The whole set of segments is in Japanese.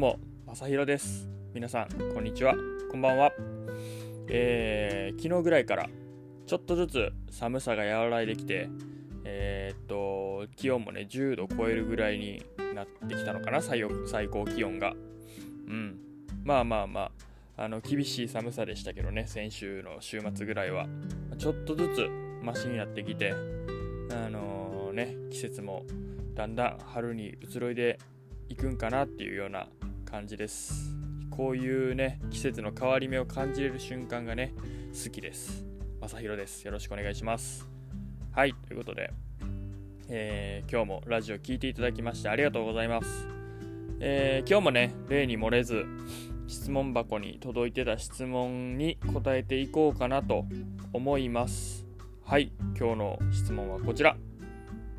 も、まさひろです。皆さん、こんにちは。こんばんは。えー、昨日ぐらいから、ちょっとずつ寒さが和らいできて、えー、っと、気温もね、10度超えるぐらいになってきたのかな、最最高気温が。うん。まあまあまあ、あの、厳しい寒さでしたけどね、先週の週末ぐらいは。ちょっとずつマシになってきて、あのー、ね、季節もだんだん春に移ろいでいくんかなっていうような感じです。こういうね季節の変わり目を感じれる瞬間がね好きです。まさひろです。よろしくお願いします。はいということで、えー、今日もラジオ聴いていただきましてありがとうございます、えー、今日もね例に漏れず質問箱に届いてた質問に答えていこうかなと思います。はい今日の質問はこちら。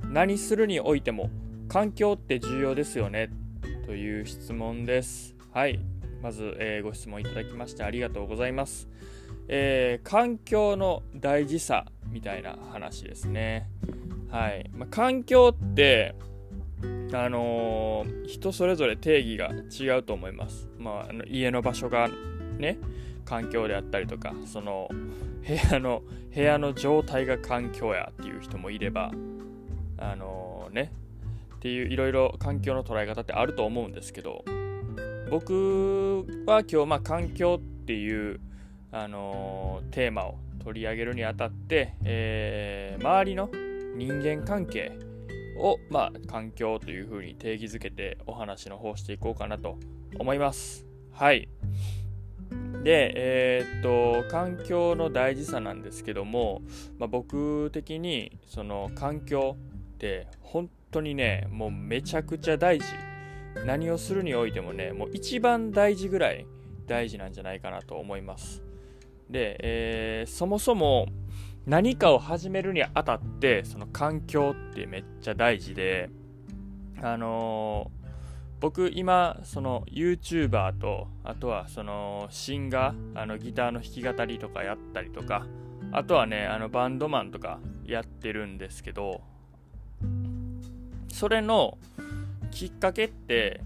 何するにおいても環境って重要ですよね。という質問です。はい。まず、えー、ご質問いただきましてありがとうございます。えー、環境の大事さみたいな話ですね。はい。まあ、環境って、あのー、人それぞれ定義が違うと思います。まあ、あの家の場所がね、環境であったりとか、その部屋の、部屋の状態が環境やっていう人もいれば、あの、ね、っていういろいろ環境の捉え方ってあると思うんですけど僕は今日まあ環境っていう、あの、テーマを取り上げるにあたって、えー、周りの人間関係を、まあ、環境というふうに定義づけてお話の方していこうかなと思います。はい。で、えー、っと、環境の大事さなんですけども、まあ、僕的にその環境って本当にね、もうめちゃくちゃ大事。何をするにおいてもね、もう一番大事ぐらい大事なんじゃないかなと思います。で、えー、そもそも何かを始めるにあたって、その環境ってめっちゃ大事で、あのー、僕今その YouTuber とあとはそのシンガーあのギターの弾き語りとかやったりとかあとはねあのバンドマンとかやってるんですけどそれのきっかけって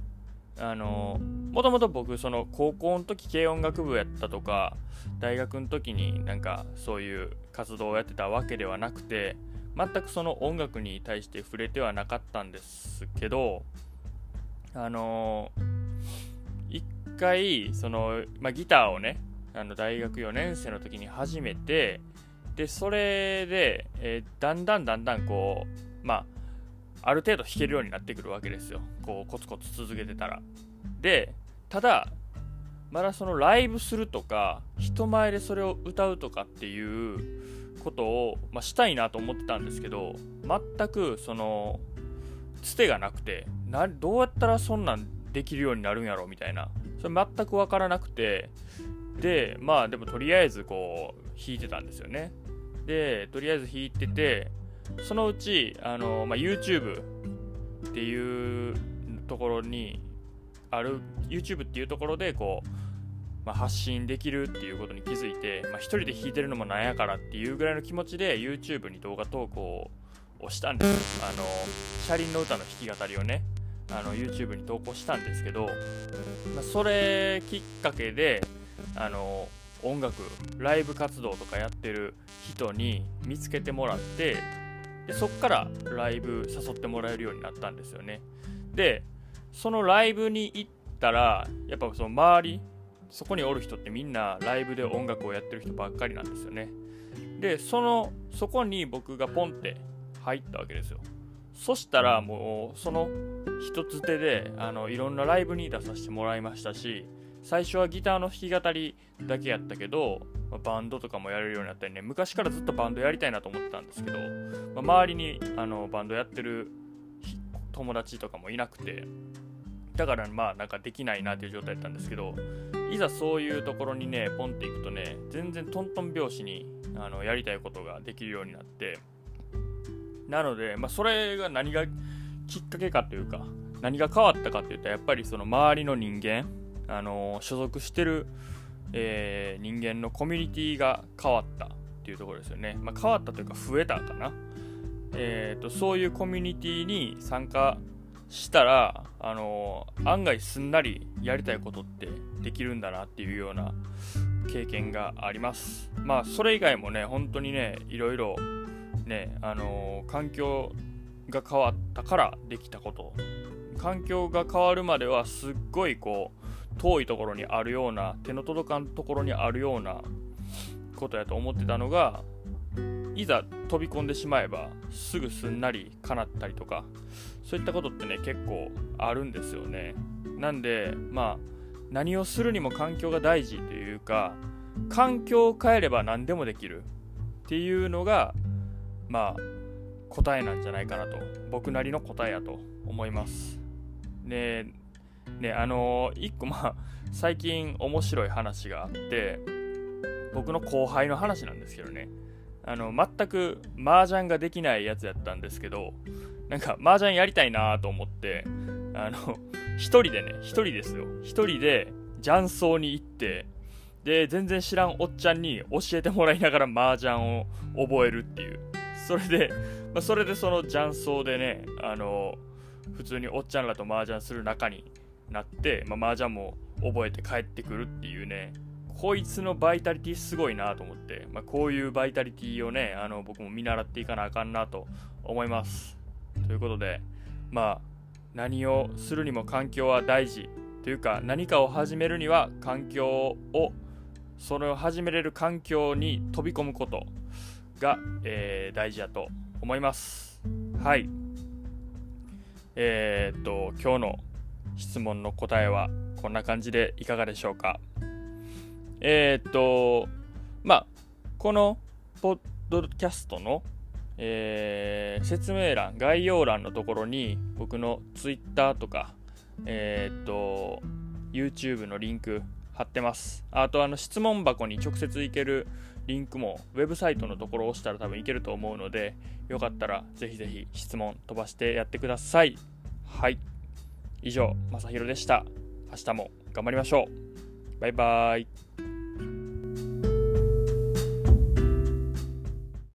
あのもともと僕その高校の時軽音楽部やったとか大学の時になんかそういう活動をやってたわけではなくて全くその音楽に対して触れてはなかったんですけどあの一回その、まあ、ギターをねあの大学4年生の時に始めてでそれで、えー、だんだんだんだんこうまあある程度弾けるようになってくるわけですよ。こうコツコツ続けてたら。でただまだそのライブするとか人前でそれを歌うとかっていうことを、まあ、したいなと思ってたんですけど全くそのつてがなくてなどうやったらそんなんできるようになるんやろみたいな。それ全く分からなくてでまあでもとりあえずこう弾いてたんですよね。でとりあえず弾いててそのうちあの、まあ、YouTube っていうところにある YouTube っていうところでこう、まあ、発信できるっていうことに気づいて、まあ、一人で弾いてるのもなんやからっていうぐらいの気持ちで YouTube に動画投稿をしたんです。あの車輪の歌の弾き語りをねあの YouTube に投稿したんですけど、まあ、それきっかけであの音楽ライブ活動とかやってる人に見つけてもらってでそっからライブ誘ってもらえるようになったんですよね。でそのライブに行ったらやっぱその周りそこにおる人ってみんなライブで音楽をやってる人ばっかりなんですよね。でそのそこに僕がポンって入ったわけですよ。そしたらもうその一つ手であのいろんなライブに出させてもらいましたし最初はギターの弾き語りだけやったけど、まあ、バンドとかもやれるようになったりね昔からずっとバンドやりたいなと思ってたんですけど、まあ、周りにあのバンドやってる友達とかもいなくてだからまあなんかできないなっていう状態だったんですけどいざそういうところにねポンっていくとね全然トントン拍子にあのやりたいことができるようになってなので、まあ、それが何がきっかけかというか何が変わったかっていうとやっぱりその周りの人間あの所属してる、えー、人間のコミュニティが変わったっていうところですよね。まあ、変わったというか増えたかな。えーと、そういうコミュニティに参加したら、あの案外すんなりやりたいことってできるんだなっていうような経験があります。まあ、それ以外もね、本当にね、いろいろね、あの環境が変わったからできたこと環境が変わるまではすっごいこう遠いところにあるような手の届かんところにあるようなことやと思ってたのがいざ飛び込んでしまえばすぐすんなり叶ったりとかそういったことってね結構あるんですよね。なんでまあ何をするにも環境が大事というか環境を変えれば何でもできるっていうのがまあ答えなんじゃないかなと。僕なりの答えやと思います。でねあのー、一個まあ最近面白い話があって僕の後輩の話なんですけどね。あの全く麻雀ができないやつやったんですけどなんか麻雀やりたいなと思ってあの一人でね一人ですよ。一人で雀荘に行ってで全然知らんおっちゃんに教えてもらいながら麻雀を覚えるっていう。それで、まあ、それでその雀荘でねあの普通におっちゃんらと麻雀する仲になって、まあ、麻雀も覚えて帰ってくるっていうねこいつのバイタリティすごいなと思って、まあ、こういうバイタリティをねあの僕も見習っていかなあかんなと思います。ということでまあ何をするにも環境は大事というか何かを始めるには環境をそれを始めれる環境に飛び込むことが、えー、大事だと思います。はい。えー、っと今日の質問の答えはこんな感じでいかがでしょうか？えー、っとまあこのポッドキャストの、えー、説明欄概要欄のところに僕の Twitter とかえー、っと YouTube のリンク貼ってます。あとあの質問箱に直接行けるリンクもウェブサイトのところを押したら多分いけると思うのでよかったらぜひぜひ質問飛ばしてやってください。はい。以上まさひろでした。明日も頑張りましょう。バイバーイ。